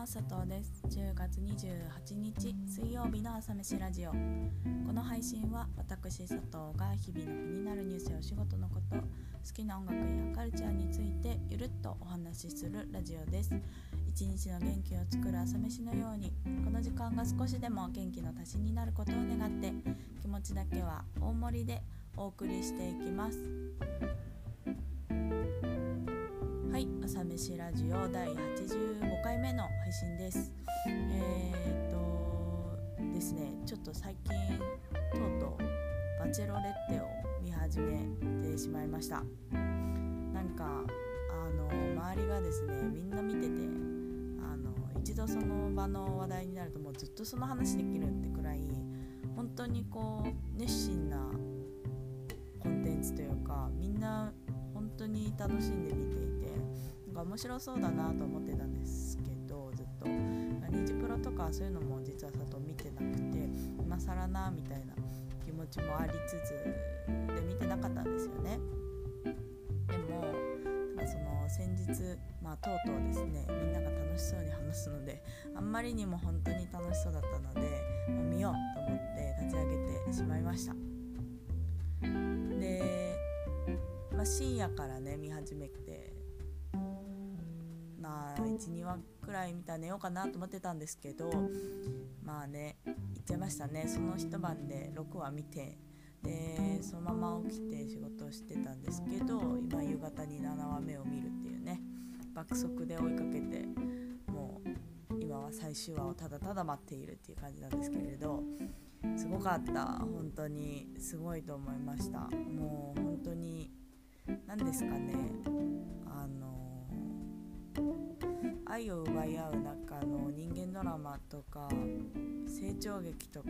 ます佐藤です。10月28日水曜日の朝飯ラジオ。この配信は私佐藤が日々の気になるニュースやお仕事のこと好きな音楽やカルチャーについてゆるっとお話しするラジオです。一日の元気を作る朝飯のようにこの時間が少しでも元気の足しになることを願って気持ちだけは大盛りでお送りしていきます。朝飯ラジオ第85回目の配信です。えー、っとですねちょっと最近とうとうバチェロレッテを見始めてしまいました。なんかあの周りがですねみんな見ててあの一度その場の話題になるともうずっとその話できるってくらい本当にこう熱心なコンテンツというかみんな本当に楽しんで見ていてなんか面白そうだなと思ってたんですけどずっとニジプロとかそういうのも実は里見てなくて今更なみたいな気持ちもありつつで見てなかったんですよね。でもその先日まあとうとうですねみんなが楽しそうに話すのであんまりにも本当に楽しそうだったのでもう見ようと思って立ち上げてしまいました。で、まあ、深夜からね見始めて12話くらい見たら寝ようかなと思ってたんですけどまあね行っちゃいましたね。その一晩で6話見てでそのまま起きて仕事をしてたんですけど今夕方に7話目を見るっていうね爆速で追いかけてもう今は最終話をただただ待っているっていう感じなんですけれどすごかった。本当にすごいと思いました。もう本当に何ですかねあの愛を奪い合う中の人間ドラマとか成長劇とか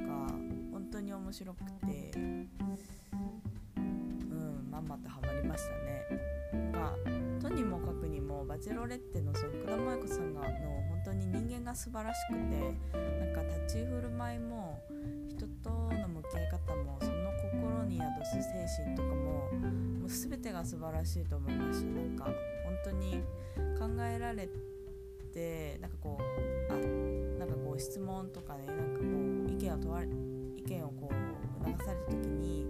本当に面白くてうんまんまとハマりましたね。なんかとにもかくにもバチェロレッテのその福田萌子さんがの本当に人間が素晴らしくてなんか立ち振る舞いも人との向き合い方もその心に宿す精神とかももう全てが素晴らしいと思いましなんか本当に考えられてなんかこうあなんかこう質問とかねなんかこう意見を問われ意見をこう促された時に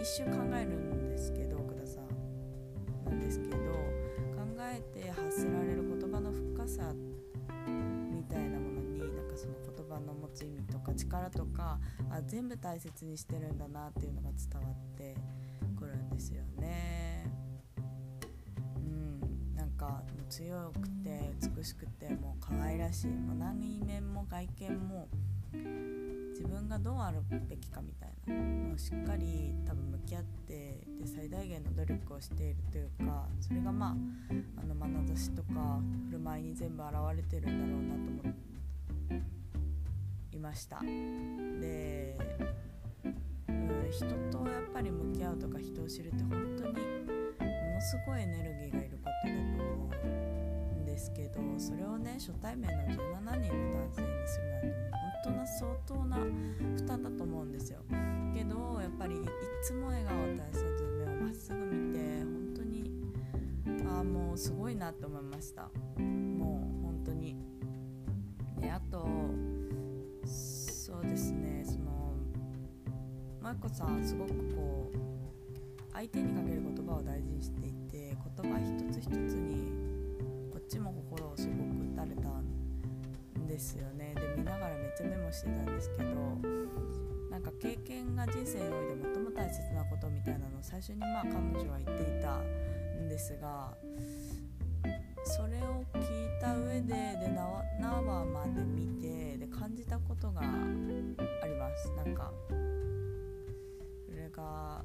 一瞬考えるんですけど奥田さんなんですけど考えて発せられる言葉の深さみたいなものになんかその言葉の持つ意味とか力とかあ全部大切にしてるんだなっていうのが伝わってくるんですよね。かもう強くて美しくてもう可愛らしいもう内面も外見も自分がどうあるべきかみたいなのをしっかり多分向き合ってで最大限の努力をしているというかそれがまああの眼差しとか振る舞いに全部現れてるんだろうなと思いました。で、うん、人とやっぱり向き合うとか人を知るって本当にものすごいエネルギーがいるですけどそれをね初対面の17人の男性にするなんて本当な相当な負担だと思うんですよ。けどやっぱりいつも笑顔を絶やさず目をまっすぐ見て本当にああもうすごいなって思いました。もう本当にであとそうですねその舞子さんすごくこう相手にかける言葉を大事にしてしてたんですけどなんか経験が人生において最も大切なことみたいなのを最初にまあ彼女は言っていたんですがそれを聞いた上でで縄まで見てで感じたことがあります。なんかそれが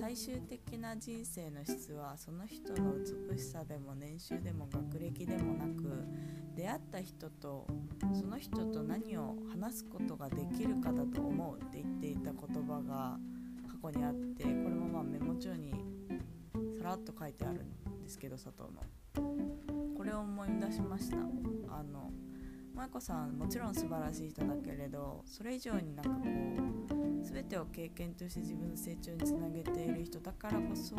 最終的な人生の質はその人の美しさでも年収でも学歴でもなく出会った人とその人と何を話すことができるかだと思うって言っていた言葉が過去にあってこれもまあメモ帳にさらっと書いてあるんですけど佐藤の。これを思い出しました。あの舞子さんもちろん素晴らしい人だけれどそれ以上になんかこう全てを経験として自分の成長につなげている人だからこそ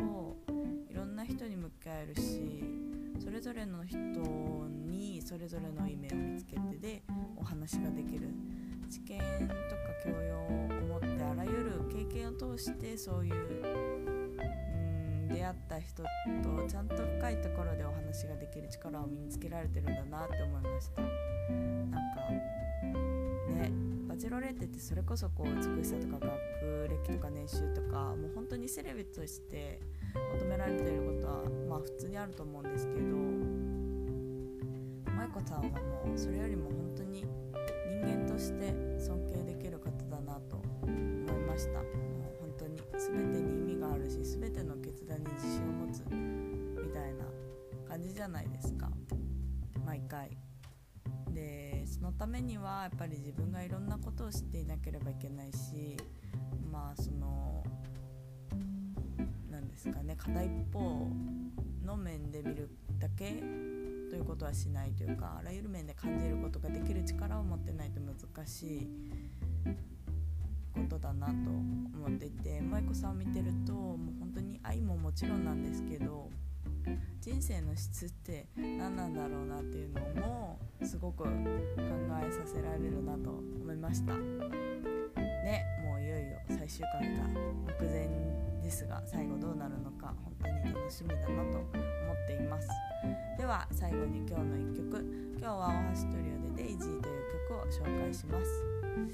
いろんな人に向き合えるしそれぞれの人にそれぞれの夢を見つけてでお話ができる知見とか教養を持ってあらゆる経験を通してそういううん出会った人とちゃんと深いところでお話ができる力を身につけられてるんだなって思いました。なんかね。バチェロレッテってそれこそこう美しさとか学歴とか年収とかもう本当にセレブとして求められていることはまあ普通にあると思うんですけど舞子さんはもうそれよりも本当に人間として尊敬できる方だなと思いました。もう本当に全てに意味があるし全ての決断に自信を持つみたいな感じじゃないですか。のためにはやっぱり自分がいろんなことを知っていなければいけないしまあその何ですかね片一方の面で見るだけということはしないというかあらゆる面で感じることができる力を持ってないと難しいことだなと思っていて舞子さんを見てるともう本当に愛ももちろんなんですけど人生の質って何なんだろうなっていうのもすごく考えさせられるなと思いました。ねもういよいよ最終回が目前ですが最後どうなるのか本当に楽しみだなと思っています。では最後に今日の1曲。今日は大橋トリオで「デイジーという曲を紹介しま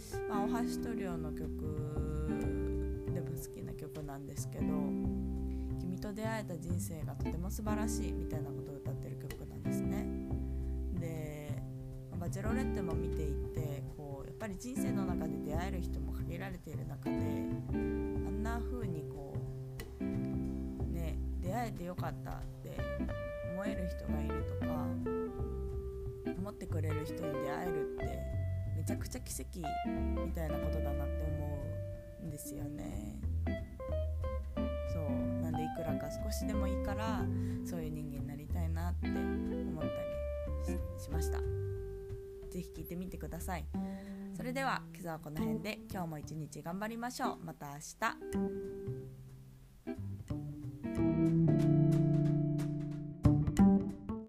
す、まあ、大橋トリオの曲でも好きな曲なんですけどと出会えた人生がとても素晴らしいみたいなことを歌ってる曲なんですねで「バチェロレッテ」も見ていてこうやっぱり人生の中で出会える人も限られている中であんな風にこうね出会えてよかったって思える人がいるとか思ってくれる人に出会えるってめちゃくちゃ奇跡みたいなことだなって思うんですよね。いくらか少しでもいいからそういう人間になりたいなって思ったりしました。是非聞いてみてください。それでは今朝はこの辺で今日も一日頑張りましょう。また明日。